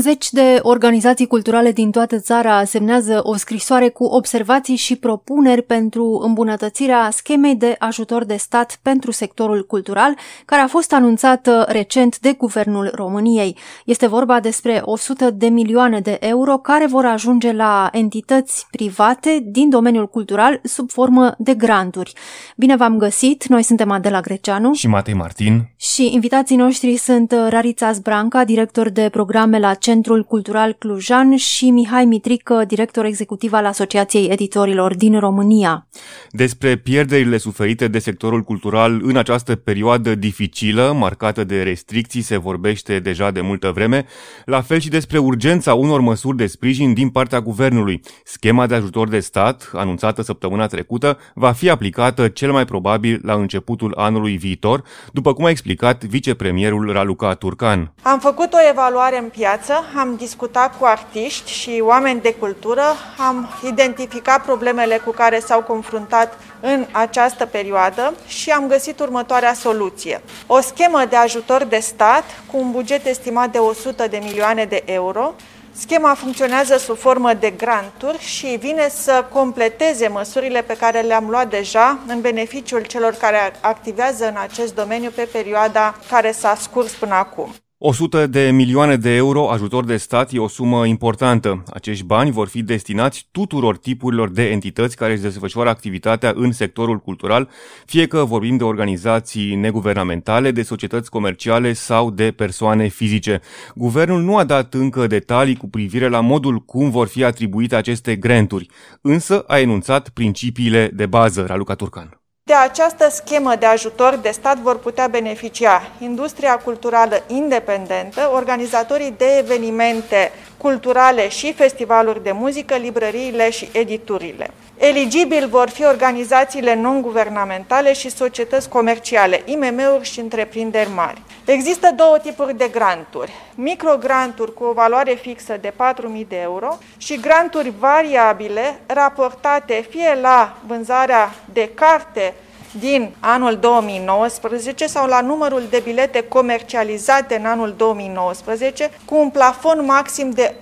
Zeci de organizații culturale din toată țara semnează o scrisoare cu observații și propuneri pentru îmbunătățirea schemei de ajutor de stat pentru sectorul cultural, care a fost anunțată recent de Guvernul României. Este vorba despre 100 de milioane de euro care vor ajunge la entități private din domeniul cultural sub formă de granturi. Bine v-am găsit! Noi suntem Adela Greceanu și Matei Martin și invitații noștri sunt Rarița Zbranca, director de programe la Centrul Cultural Clujan și Mihai Mitrică, director executiv al Asociației Editorilor din România. Despre pierderile suferite de sectorul cultural în această perioadă dificilă, marcată de restricții, se vorbește deja de multă vreme, la fel și despre urgența unor măsuri de sprijin din partea guvernului. Schema de ajutor de stat, anunțată săptămâna trecută, va fi aplicată cel mai probabil la începutul anului viitor, după cum a explicat vicepremierul Raluca Turcan. Am făcut o evaluare în piață am discutat cu artiști și oameni de cultură, am identificat problemele cu care s-au confruntat în această perioadă și am găsit următoarea soluție. O schemă de ajutor de stat cu un buget estimat de 100 de milioane de euro. Schema funcționează sub formă de granturi și vine să completeze măsurile pe care le-am luat deja în beneficiul celor care activează în acest domeniu pe perioada care s-a scurs până acum. 100 de milioane de euro ajutor de stat e o sumă importantă. Acești bani vor fi destinați tuturor tipurilor de entități care își desfășoară activitatea în sectorul cultural, fie că vorbim de organizații neguvernamentale, de societăți comerciale sau de persoane fizice. Guvernul nu a dat încă detalii cu privire la modul cum vor fi atribuite aceste granturi, însă a enunțat principiile de bază, Raluca Turcan. De această schemă de ajutor de stat vor putea beneficia industria culturală independentă, organizatorii de evenimente culturale și festivaluri de muzică, librăriile și editurile. Eligibili vor fi organizațiile non-guvernamentale și societăți comerciale, IMM-uri și întreprinderi mari. Există două tipuri de granturi. Microgranturi cu o valoare fixă de 4.000 de euro și granturi variabile raportate fie la vânzarea de carte din anul 2019 sau la numărul de bilete comercializate în anul 2019 cu un plafon maxim de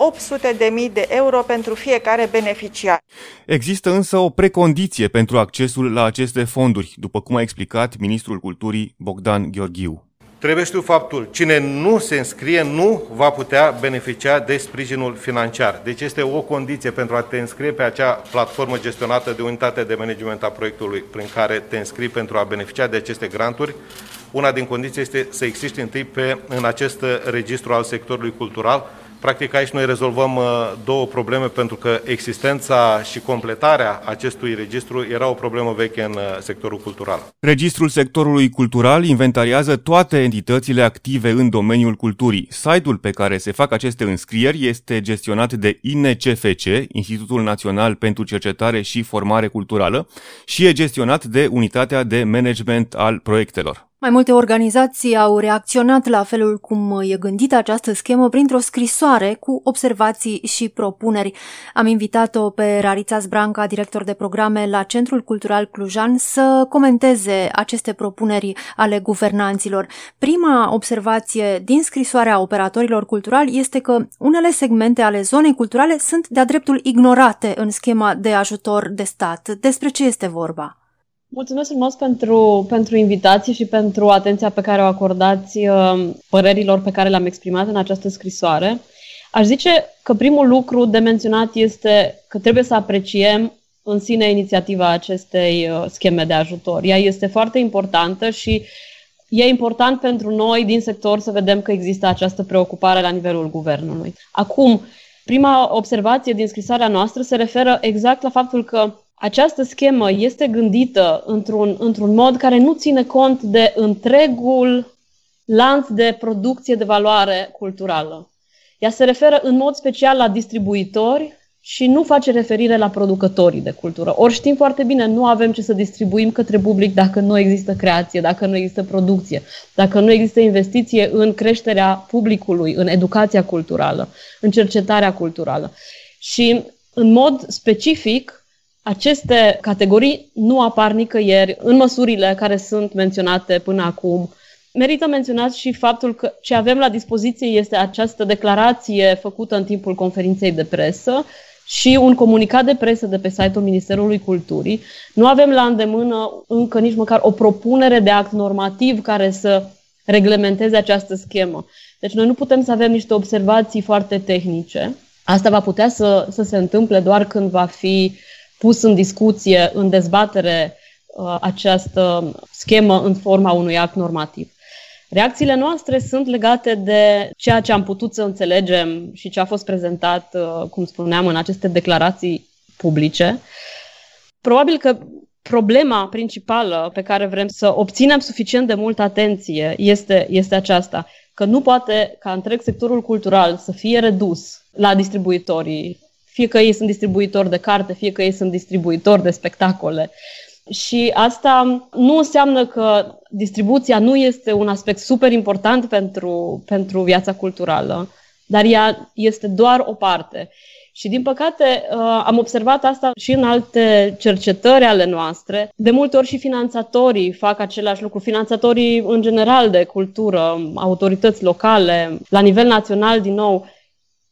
800.000 de euro pentru fiecare beneficiar. Există însă o precondiție pentru accesul la aceste fonduri, după cum a explicat ministrul culturii Bogdan Gheorghiu. Trebuie știu faptul, cine nu se înscrie nu va putea beneficia de sprijinul financiar. Deci este o condiție pentru a te înscrie pe acea platformă gestionată de unitate de management a proiectului prin care te înscrii pentru a beneficia de aceste granturi. Una din condiții este să existe întâi pe, în acest registru al sectorului cultural, Practic aici noi rezolvăm uh, două probleme pentru că existența și completarea acestui registru era o problemă veche în uh, sectorul cultural. Registrul sectorului cultural inventariază toate entitățile active în domeniul culturii. Site-ul pe care se fac aceste înscrieri este gestionat de INCFC, Institutul Național pentru Cercetare și Formare Culturală, și e gestionat de Unitatea de Management al Proiectelor. Mai multe organizații au reacționat la felul cum e gândită această schemă printr-o scrisoare cu observații și propuneri. Am invitat-o pe Rarița Zbranca, director de programe la Centrul Cultural Clujan, să comenteze aceste propuneri ale guvernanților. Prima observație din scrisoarea operatorilor culturali este că unele segmente ale zonei culturale sunt de-a dreptul ignorate în schema de ajutor de stat. Despre ce este vorba? Mulțumesc frumos pentru, pentru invitație și pentru atenția pe care o acordați uh, părerilor pe care le-am exprimat în această scrisoare. Aș zice că primul lucru de menționat este că trebuie să apreciem în sine inițiativa acestei uh, scheme de ajutor. Ea este foarte importantă și e important pentru noi din sector să vedem că există această preocupare la nivelul guvernului. Acum, prima observație din scrisoarea noastră se referă exact la faptul că această schemă este gândită într-un, într-un mod care nu ține cont de întregul lanț de producție de valoare culturală. Ea se referă în mod special la distribuitori și nu face referire la producătorii de cultură. Ori știm foarte bine, nu avem ce să distribuim către public dacă nu există creație, dacă nu există producție, dacă nu există investiție în creșterea publicului, în educația culturală, în cercetarea culturală. Și în mod specific, aceste categorii nu apar nicăieri în măsurile care sunt menționate până acum. Merită menționat și faptul că ce avem la dispoziție este această declarație făcută în timpul conferinței de presă și un comunicat de presă de pe site-ul Ministerului Culturii. Nu avem la îndemână încă nici măcar o propunere de act normativ care să reglementeze această schemă. Deci noi nu putem să avem niște observații foarte tehnice. Asta va putea să, să se întâmple doar când va fi pus în discuție, în dezbatere, uh, această schemă în forma unui act normativ. Reacțiile noastre sunt legate de ceea ce am putut să înțelegem și ce a fost prezentat, uh, cum spuneam, în aceste declarații publice. Probabil că problema principală pe care vrem să obținem suficient de multă atenție este, este aceasta, că nu poate ca întreg sectorul cultural să fie redus la distribuitorii, fie că ei sunt distribuitori de carte, fie că ei sunt distribuitori de spectacole. Și asta nu înseamnă că distribuția nu este un aspect super important pentru, pentru viața culturală, dar ea este doar o parte. Și din păcate uh, am observat asta și în alte cercetări ale noastre. De multe ori și finanțatorii fac același lucru. Finanțatorii în general de cultură, autorități locale, la nivel național din nou,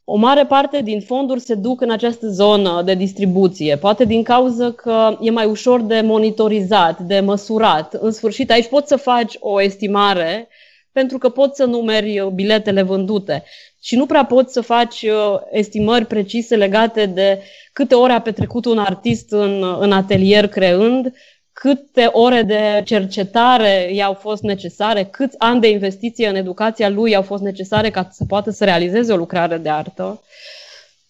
o mare parte din fonduri se duc în această zonă de distribuție, poate din cauza că e mai ușor de monitorizat, de măsurat. În sfârșit, aici poți să faci o estimare pentru că poți să numeri biletele vândute și nu prea poți să faci uh, estimări precise legate de câte ore a petrecut un artist în, în atelier creând, câte ore de cercetare i-au fost necesare, câți ani de investiție în educația lui au fost necesare ca să poată să realizeze o lucrare de artă.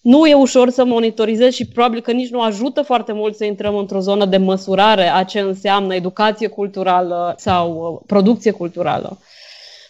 Nu e ușor să monitorizezi și probabil că nici nu ajută foarte mult să intrăm într-o zonă de măsurare a ce înseamnă educație culturală sau uh, producție culturală.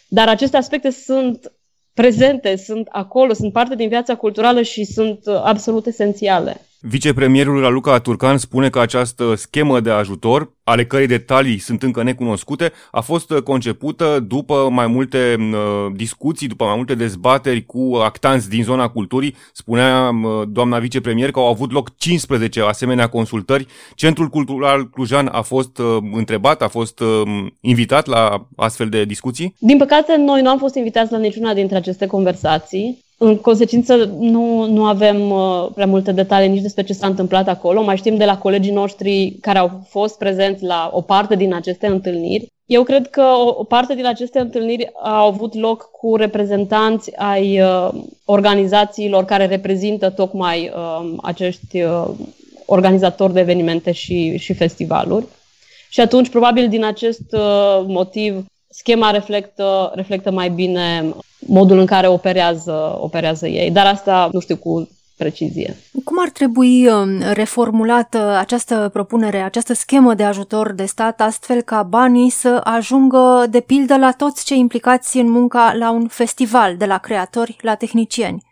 Dar aceste aspecte sunt prezente, sunt acolo, sunt parte din viața culturală și sunt uh, absolut esențiale. Vicepremierul Raluca Turcan spune că această schemă de ajutor, ale cărei detalii sunt încă necunoscute, a fost concepută după mai multe uh, discuții, după mai multe dezbateri cu actanți din zona culturii. Spunea uh, doamna vicepremier că au avut loc 15 asemenea consultări. Centrul Cultural Clujan a fost uh, întrebat, a fost uh, invitat la astfel de discuții? Din păcate, noi nu am fost invitați la niciuna dintre aceste conversații. În consecință, nu, nu avem uh, prea multe detalii nici despre ce s-a întâmplat acolo. Mai știm de la colegii noștri care au fost prezenți la o parte din aceste întâlniri. Eu cred că o, o parte din aceste întâlniri au avut loc cu reprezentanți ai uh, organizațiilor care reprezintă tocmai uh, acești uh, organizatori de evenimente și, și festivaluri. Și atunci, probabil din acest uh, motiv, schema reflectă, reflectă mai bine modul în care operează, operează ei. Dar asta nu știu cu precizie. Cum ar trebui um, reformulată această propunere, această schemă de ajutor de stat, astfel ca banii să ajungă, de pildă, la toți cei implicați în munca la un festival, de la creatori la tehnicieni?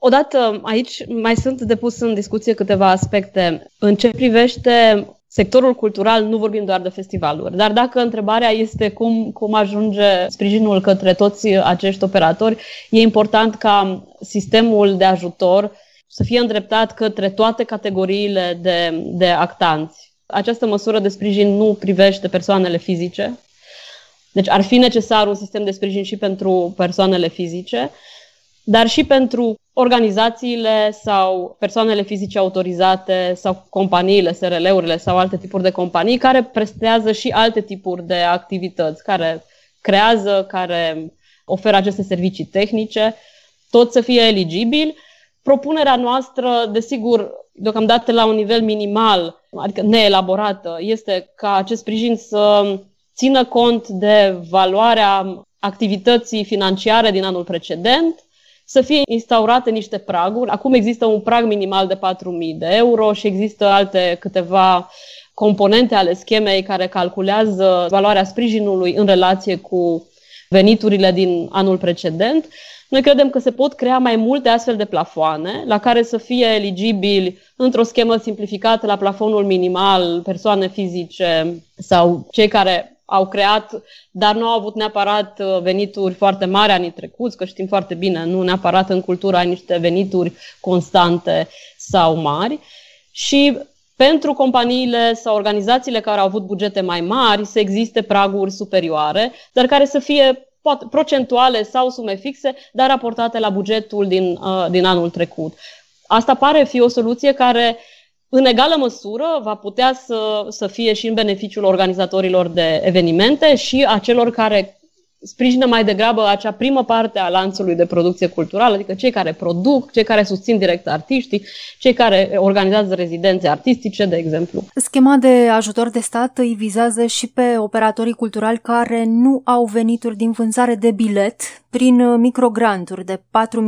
Odată, aici mai sunt depus în discuție câteva aspecte. În ce privește sectorul cultural nu vorbim doar de festivaluri. Dar dacă întrebarea este cum, cum ajunge sprijinul către toți acești operatori, e important ca sistemul de ajutor să fie îndreptat către toate categoriile de, de actanți. Această măsură de sprijin nu privește persoanele fizice, deci ar fi necesar un sistem de sprijin și pentru persoanele fizice, dar și pentru organizațiile sau persoanele fizice autorizate sau companiile, SRL-urile sau alte tipuri de companii care prestează și alte tipuri de activități, care creează, care oferă aceste servicii tehnice, tot să fie eligibil. Propunerea noastră, desigur, deocamdată la un nivel minimal, adică neelaborată, este ca acest sprijin să țină cont de valoarea activității financiare din anul precedent, să fie instaurate niște praguri. Acum există un prag minimal de 4.000 de euro și există alte câteva componente ale schemei care calculează valoarea sprijinului în relație cu veniturile din anul precedent. Noi credem că se pot crea mai multe astfel de plafoane la care să fie eligibili într-o schemă simplificată la plafonul minimal persoane fizice sau cei care au creat, dar nu au avut neapărat uh, venituri foarte mari anii trecuți, că știm foarte bine, nu neapărat în cultură ai niște venituri constante sau mari. Și pentru companiile sau organizațiile care au avut bugete mai mari să existe praguri superioare, dar care să fie poate, procentuale sau sume fixe, dar raportate la bugetul din, uh, din anul trecut. Asta pare fi o soluție care, în egală măsură, va putea să, să fie și în beneficiul organizatorilor de evenimente și a celor care sprijină mai degrabă acea primă parte a lanțului de producție culturală, adică cei care produc, cei care susțin direct artiștii, cei care organizează rezidențe artistice, de exemplu. Schema de ajutor de stat îi vizează și pe operatorii culturali care nu au venituri din vânzare de bilet prin microgranturi de 4.000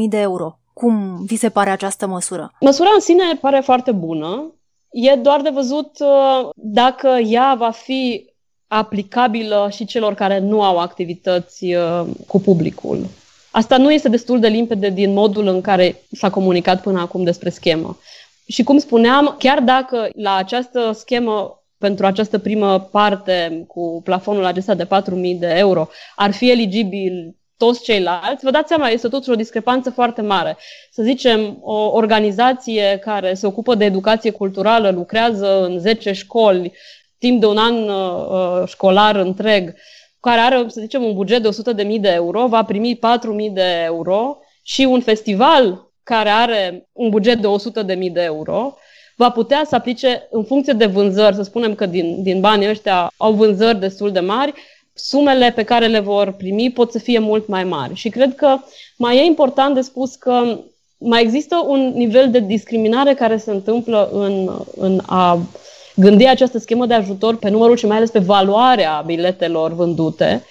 de euro. Cum vi se pare această măsură? Măsura în sine pare foarte bună. E doar de văzut uh, dacă ea va fi aplicabilă și celor care nu au activități uh, cu publicul. Asta nu este destul de limpede din modul în care s-a comunicat până acum despre schemă. Și cum spuneam, chiar dacă la această schemă pentru această primă parte cu plafonul acesta de 4.000 de euro ar fi eligibil toți ceilalți, vă dați seama, este totuși o discrepanță foarte mare. Să zicem, o organizație care se ocupă de educație culturală, lucrează în 10 școli, timp de un an uh, uh, școlar întreg, care are, să zicem, un buget de 100.000 de euro, va primi 4.000 de euro și un festival care are un buget de 100.000 de euro, va putea să aplice în funcție de vânzări, să spunem că din, din banii ăștia au vânzări destul de mari, sumele pe care le vor primi pot să fie mult mai mari. Și cred că mai e important de spus că mai există un nivel de discriminare care se întâmplă în, în a gândi această schemă de ajutor pe numărul și mai ales pe valoarea biletelor vândute.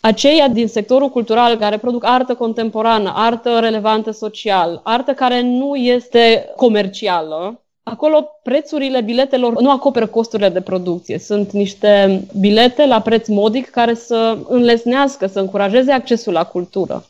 Aceia din sectorul cultural care produc artă contemporană, artă relevantă social, artă care nu este comercială, Acolo prețurile biletelor nu acoperă costurile de producție. Sunt niște bilete la preț modic care să înlesnească, să încurajeze accesul la cultură.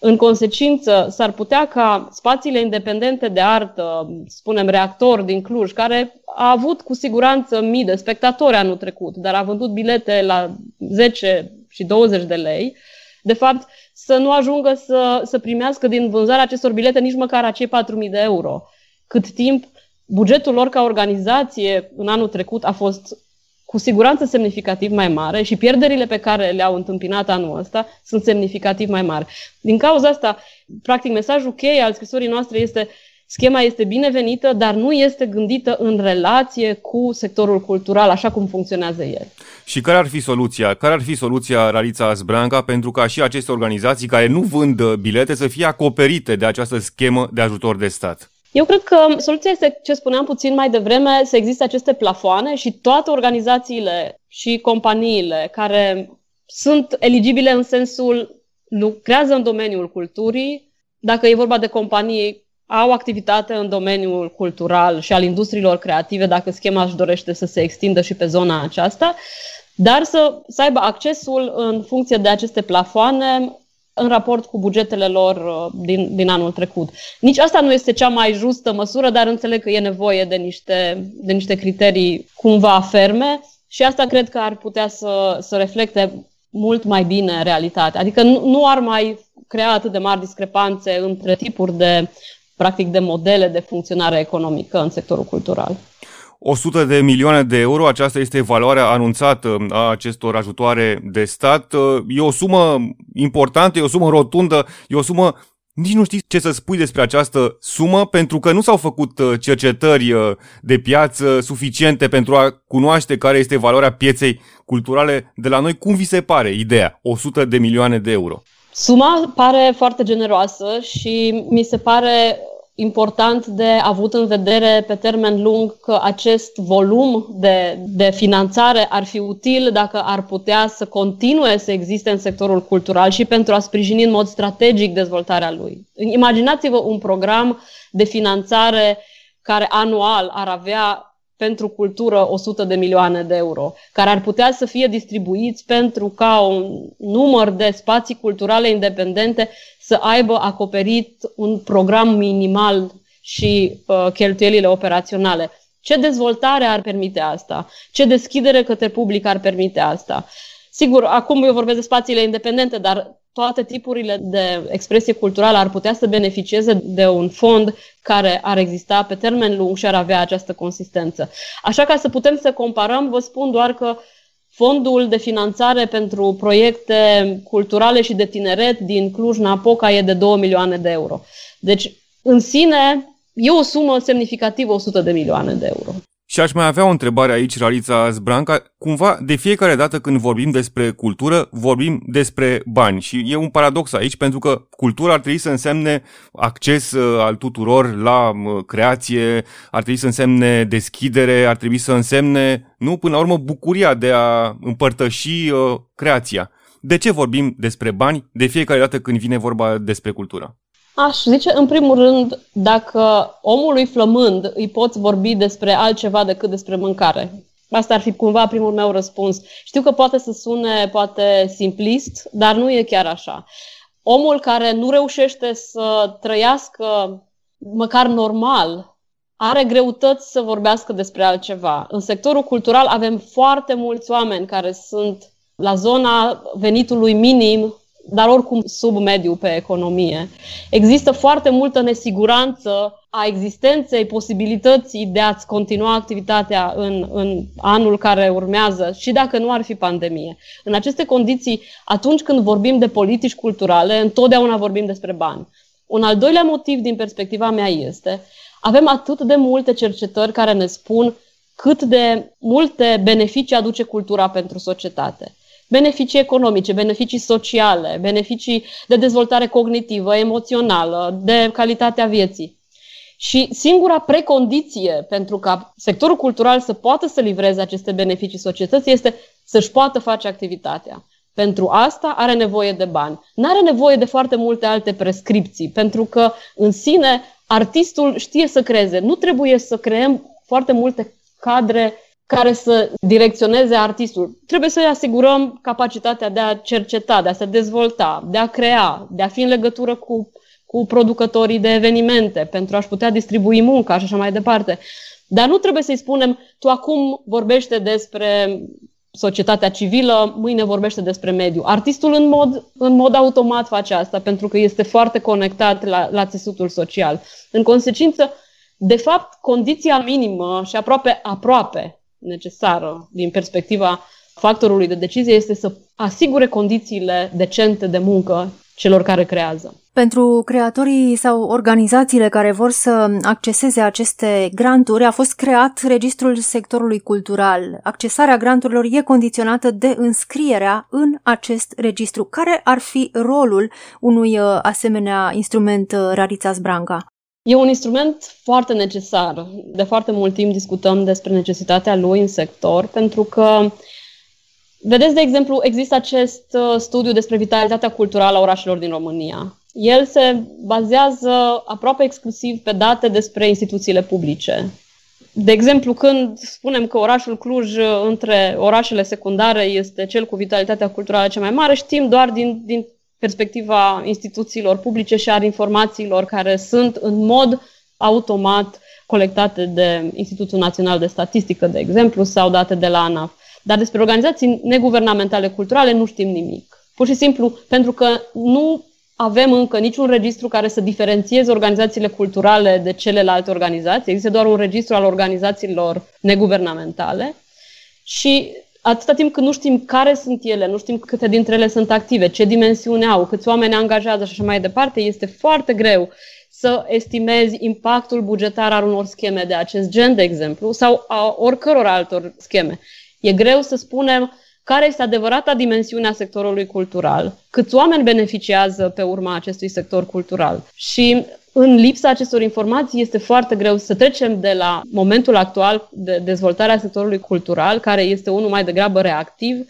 În consecință, s-ar putea ca spațiile independente de artă, spunem reactor din Cluj, care a avut cu siguranță mii de spectatori anul trecut, dar a vândut bilete la 10 și 20 de lei, de fapt să nu ajungă să, să primească din vânzarea acestor bilete nici măcar acei 4.000 de euro. Cât timp bugetul lor ca organizație în anul trecut a fost cu siguranță semnificativ mai mare și pierderile pe care le-au întâmpinat anul ăsta sunt semnificativ mai mari. Din cauza asta, practic, mesajul cheie al scrisorii noastre este schema este binevenită, dar nu este gândită în relație cu sectorul cultural, așa cum funcționează el. Și care ar fi soluția? Care ar fi soluția, Ralița Zbranca, pentru ca și aceste organizații care nu vând bilete să fie acoperite de această schemă de ajutor de stat? Eu cred că soluția este, ce spuneam puțin mai devreme, să existe aceste plafoane și toate organizațiile și companiile care sunt eligibile în sensul lucrează în domeniul culturii, dacă e vorba de companii au activitate în domeniul cultural și al industriilor creative, dacă schema își dorește să se extindă și pe zona aceasta, dar să, să aibă accesul în funcție de aceste plafoane în raport cu bugetele lor uh, din, din anul trecut. Nici asta nu este cea mai justă măsură, dar înțeleg că e nevoie de niște, de niște criterii cumva ferme și asta cred că ar putea să, să reflecte mult mai bine realitatea. Adică nu, nu ar mai crea atât de mari discrepanțe între tipuri de, practic, de modele de funcționare economică în sectorul cultural. 100 de milioane de euro, aceasta este valoarea anunțată a acestor ajutoare de stat. E o sumă importantă, e o sumă rotundă, e o sumă nici nu știi ce să spui despre această sumă pentru că nu s-au făcut uh, cercetări uh, de piață suficiente pentru a cunoaște care este valoarea pieței culturale de la noi. Cum vi se pare ideea? 100 de milioane de euro. Suma pare foarte generoasă și mi se pare important de avut în vedere pe termen lung că acest volum de, de finanțare ar fi util dacă ar putea să continue să existe în sectorul cultural și pentru a sprijini în mod strategic dezvoltarea lui. Imaginați-vă un program de finanțare care anual ar avea pentru cultură 100 de milioane de euro, care ar putea să fie distribuiți pentru ca un număr de spații culturale independente să aibă acoperit un program minimal și uh, cheltuielile operaționale. Ce dezvoltare ar permite asta? Ce deschidere către public ar permite asta? Sigur, acum eu vorbesc de spațiile independente, dar toate tipurile de expresie culturală ar putea să beneficieze de un fond care ar exista pe termen lung și ar avea această consistență. Așa ca să putem să comparăm, vă spun doar că fondul de finanțare pentru proiecte culturale și de tineret din Cluj-Napoca e de 2 milioane de euro. Deci, în sine, e o sumă semnificativă, 100 de milioane de euro. Și aș mai avea o întrebare aici, Ralița Zbranca. Cumva, de fiecare dată când vorbim despre cultură, vorbim despre bani. Și e un paradox aici, pentru că cultura ar trebui să însemne acces uh, al tuturor la uh, creație, ar trebui să însemne deschidere, ar trebui să însemne, nu, până la urmă, bucuria de a împărtăși uh, creația. De ce vorbim despre bani de fiecare dată când vine vorba despre cultură? Aș zice, în primul rând, dacă omului flămând îi poți vorbi despre altceva decât despre mâncare. Asta ar fi cumva primul meu răspuns. Știu că poate să sune poate simplist, dar nu e chiar așa. Omul care nu reușește să trăiască măcar normal are greutăți să vorbească despre altceva. În sectorul cultural avem foarte mulți oameni care sunt la zona venitului minim dar oricum sub mediu pe economie. Există foarte multă nesiguranță a existenței posibilității de a-ți continua activitatea în, în anul care urmează și dacă nu ar fi pandemie. În aceste condiții, atunci când vorbim de politici culturale, întotdeauna vorbim despre bani. Un al doilea motiv din perspectiva mea este, avem atât de multe cercetări care ne spun cât de multe beneficii aduce cultura pentru societate beneficii economice, beneficii sociale, beneficii de dezvoltare cognitivă, emoțională, de calitatea vieții. Și singura precondiție pentru ca sectorul cultural să poată să livreze aceste beneficii societății este să-și poată face activitatea. Pentru asta are nevoie de bani. Nu are nevoie de foarte multe alte prescripții, pentru că în sine artistul știe să creeze. Nu trebuie să creăm foarte multe cadre care să direcționeze artistul. Trebuie să-i asigurăm capacitatea de a cerceta, de a se dezvolta, de a crea, de a fi în legătură cu, cu producătorii de evenimente pentru a-și putea distribui munca și așa mai departe. Dar nu trebuie să-i spunem, tu acum vorbește despre societatea civilă, mâine vorbește despre mediu. Artistul în mod, în mod automat face asta pentru că este foarte conectat la, la țesutul social. În consecință, de fapt, condiția minimă și aproape, aproape necesară din perspectiva factorului de decizie este să asigure condițiile decente de muncă celor care creează. Pentru creatorii sau organizațiile care vor să acceseze aceste granturi a fost creat registrul sectorului cultural. Accesarea granturilor e condiționată de înscrierea în acest registru. Care ar fi rolul unui uh, asemenea instrument, uh, Rarița Zbranca? E un instrument foarte necesar. De foarte mult timp discutăm despre necesitatea lui în sector, pentru că, vedeți, de exemplu, există acest uh, studiu despre vitalitatea culturală a orașelor din România. El se bazează aproape exclusiv pe date despre instituțiile publice. De exemplu, când spunem că orașul Cluj uh, între orașele secundare este cel cu vitalitatea culturală cea mai mare, știm doar din, din perspectiva instituțiilor publice și a informațiilor care sunt în mod automat colectate de Institutul Național de Statistică, de exemplu, sau date de la ANAF. Dar despre organizații neguvernamentale culturale nu știm nimic. Pur și simplu pentru că nu avem încă niciun registru care să diferențieze organizațiile culturale de celelalte organizații. Există doar un registru al organizațiilor neguvernamentale și atâta timp când nu știm care sunt ele, nu știm câte dintre ele sunt active, ce dimensiune au, câți oameni angajează și așa mai departe, este foarte greu să estimezi impactul bugetar al unor scheme de acest gen, de exemplu, sau a oricăror altor scheme. E greu să spunem care este adevărata dimensiune a sectorului cultural, câți oameni beneficiază pe urma acestui sector cultural. Și în lipsa acestor informații este foarte greu să trecem de la momentul actual de dezvoltare a sectorului cultural, care este unul mai degrabă reactiv,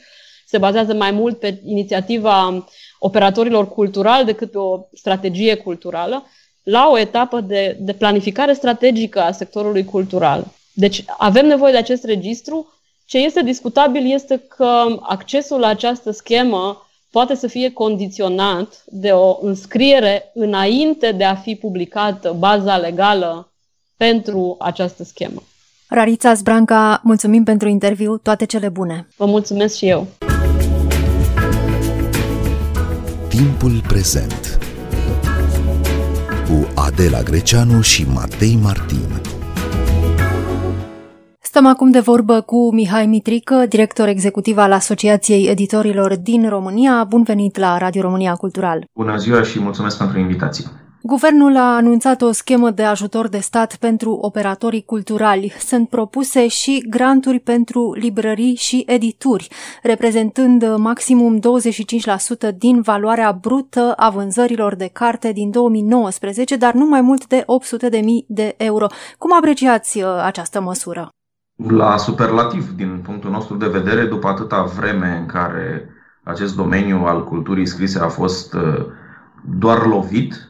se bazează mai mult pe inițiativa operatorilor culturali decât pe o strategie culturală, la o etapă de, de planificare strategică a sectorului cultural. Deci avem nevoie de acest registru. Ce este discutabil este că accesul la această schemă poate să fie condiționat de o înscriere înainte de a fi publicată baza legală pentru această schemă. Rarița Zbranca, mulțumim pentru interviu, toate cele bune! Vă mulțumesc și eu! Timpul prezent cu Adela Greceanu și Matei Martin. Stăm acum de vorbă cu Mihai Mitrică, director executiv al Asociației Editorilor din România. Bun venit la Radio România Cultural. Bună ziua și mulțumesc pentru invitație. Guvernul a anunțat o schemă de ajutor de stat pentru operatorii culturali. Sunt propuse și granturi pentru librării și edituri, reprezentând maximum 25% din valoarea brută a vânzărilor de carte din 2019, dar nu mai mult de 800.000 de euro. Cum apreciați uh, această măsură? La superlativ, din punctul nostru de vedere, după atâta vreme în care acest domeniu al culturii scrise a fost uh, doar lovit,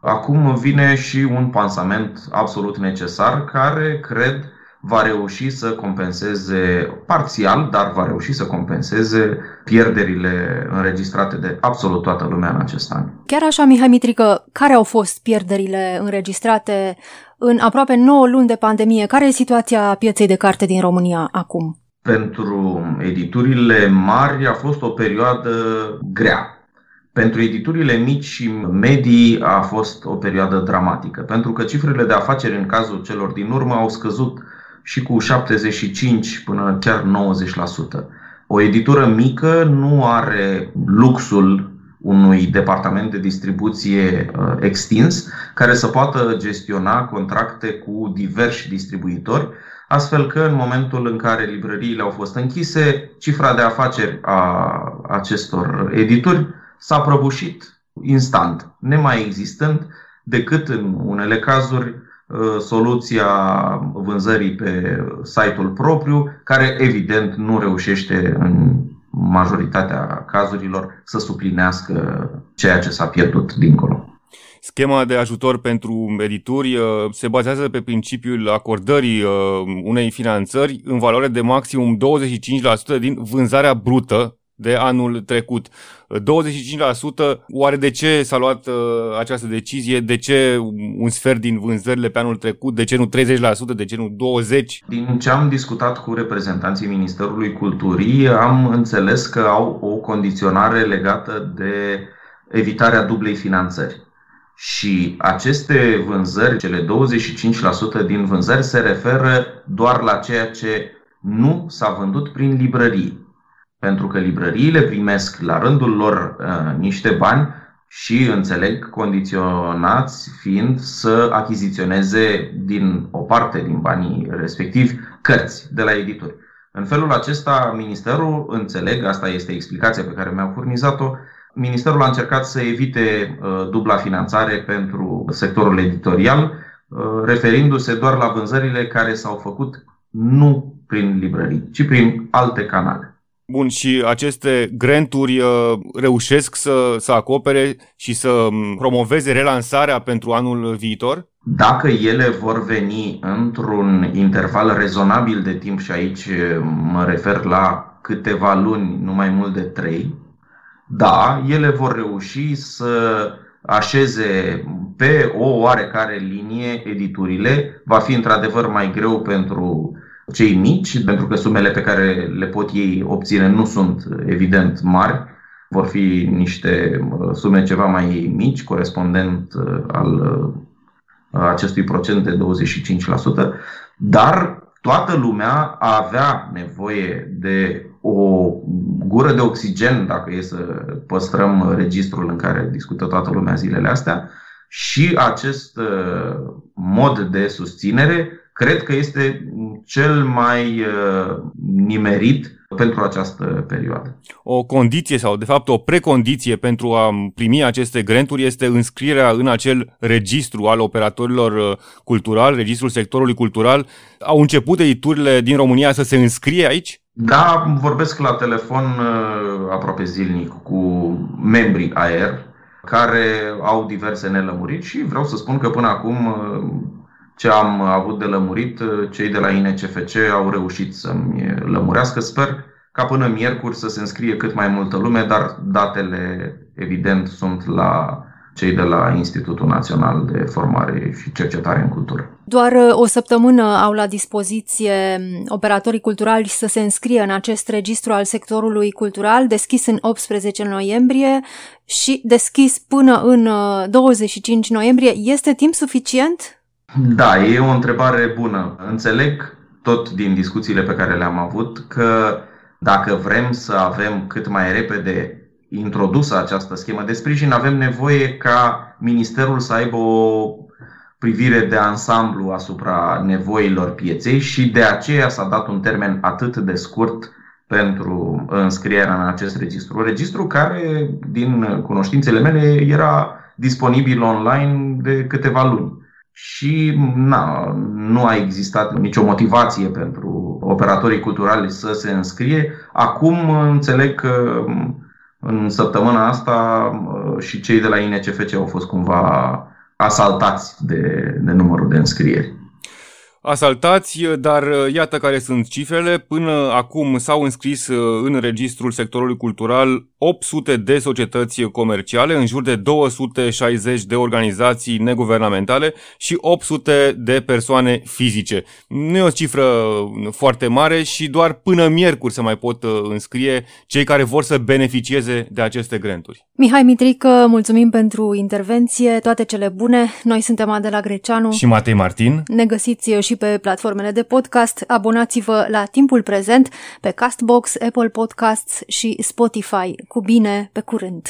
Acum vine și un pansament absolut necesar care, cred, va reuși să compenseze parțial, dar va reuși să compenseze pierderile înregistrate de absolut toată lumea în acest an. Chiar așa, Mihai Mitrică, care au fost pierderile înregistrate în aproape 9 luni de pandemie? Care e situația pieței de carte din România acum? Pentru editurile mari a fost o perioadă grea pentru editurile mici și medii a fost o perioadă dramatică, pentru că cifrele de afaceri în cazul celor din urmă au scăzut și cu 75 până chiar 90%. O editură mică nu are luxul unui departament de distribuție uh, extins care să poată gestiona contracte cu diversi distribuitori, astfel că în momentul în care librăriile au fost închise, cifra de afaceri a acestor editori s-a prăbușit instant, nemai existând decât în unele cazuri uh, soluția vânzării pe site-ul propriu, care evident nu reușește în majoritatea cazurilor să suplinească ceea ce s-a pierdut dincolo. Schema de ajutor pentru edituri uh, se bazează pe principiul acordării uh, unei finanțări în valoare de maximum 25% din vânzarea brută de anul trecut. 25%, oare de ce s-a luat uh, această decizie? De ce un sfert din vânzările pe anul trecut? De ce nu 30%? De ce nu 20%? Din ce am discutat cu reprezentanții Ministerului Culturii, am înțeles că au o condiționare legată de evitarea dublei finanțări. Și aceste vânzări, cele 25% din vânzări, se referă doar la ceea ce nu s-a vândut prin librării pentru că librăriile primesc la rândul lor uh, niște bani și înțeleg condiționați fiind să achiziționeze din o parte din banii respectivi cărți de la editori. În felul acesta, Ministerul, înțeleg, asta este explicația pe care mi-au furnizat-o, Ministerul a încercat să evite uh, dubla finanțare pentru sectorul editorial, uh, referindu-se doar la vânzările care s-au făcut nu prin librării, ci prin alte canale. Bun, și aceste granturi uh, reușesc să, să acopere și să um, promoveze relansarea pentru anul viitor? Dacă ele vor veni într-un interval rezonabil de timp, și aici uh, mă refer la câteva luni, nu mai mult de trei, da, ele vor reuși să așeze pe o oarecare linie editurile. Va fi într-adevăr mai greu pentru cei mici, pentru că sumele pe care le pot ei obține nu sunt evident mari, vor fi niște uh, sume ceva mai mici, corespondent uh, al uh, acestui procent de 25%, dar toată lumea avea nevoie de o gură de oxigen, dacă e să păstrăm registrul în care discută toată lumea zilele astea, și acest mod de susținere cred că este cel mai uh, nimerit pentru această perioadă. O condiție sau, de fapt, o precondiție pentru a primi aceste granturi este înscrierea în acel registru al operatorilor uh, culturali, registrul sectorului cultural. Au început editurile din România să se înscrie aici? Da, vorbesc la telefon uh, aproape zilnic cu membrii AER care au diverse nelămuriri și vreau să spun că până acum ce am avut de lămurit, cei de la INCFC au reușit să-mi lămurească. Sper ca până miercuri să se înscrie cât mai multă lume, dar datele, evident, sunt la cei de la Institutul Național de Formare și Cercetare în Cultură. Doar uh, o săptămână au la dispoziție um, operatorii culturali să se înscrie în acest registru al sectorului cultural, deschis în 18 noiembrie și deschis până în 25 uh, noiembrie. Este timp suficient? Da, e o întrebare bună. Înțeleg tot din discuțiile pe care le-am avut că dacă vrem să avem cât mai repede introdusă această schemă de sprijin, avem nevoie ca Ministerul să aibă o privire de ansamblu asupra nevoilor pieței și de aceea s-a dat un termen atât de scurt pentru înscrierea în acest registru. Registru care, din cunoștințele mele, era disponibil online de câteva luni. Și na, nu a existat nicio motivație pentru operatorii culturali să se înscrie. Acum înțeleg că în săptămâna asta uh, și cei de la INCFC au fost cumva asaltați de, de numărul de înscrieri asaltați, dar uh, iată care sunt cifrele. Până acum s-au înscris uh, în registrul sectorului cultural 800 de societăți comerciale, în jur de 260 de organizații neguvernamentale și 800 de persoane fizice. Nu e o cifră foarte mare și doar până miercuri se mai pot uh, înscrie cei care vor să beneficieze de aceste granturi. Mihai Mitrică, mulțumim pentru intervenție, toate cele bune. Noi suntem Adela Greceanu și Matei Martin. Ne găsiți și pe platformele de podcast. Abonați-vă la timpul prezent pe Castbox, Apple Podcasts și Spotify. Cu bine, pe curând!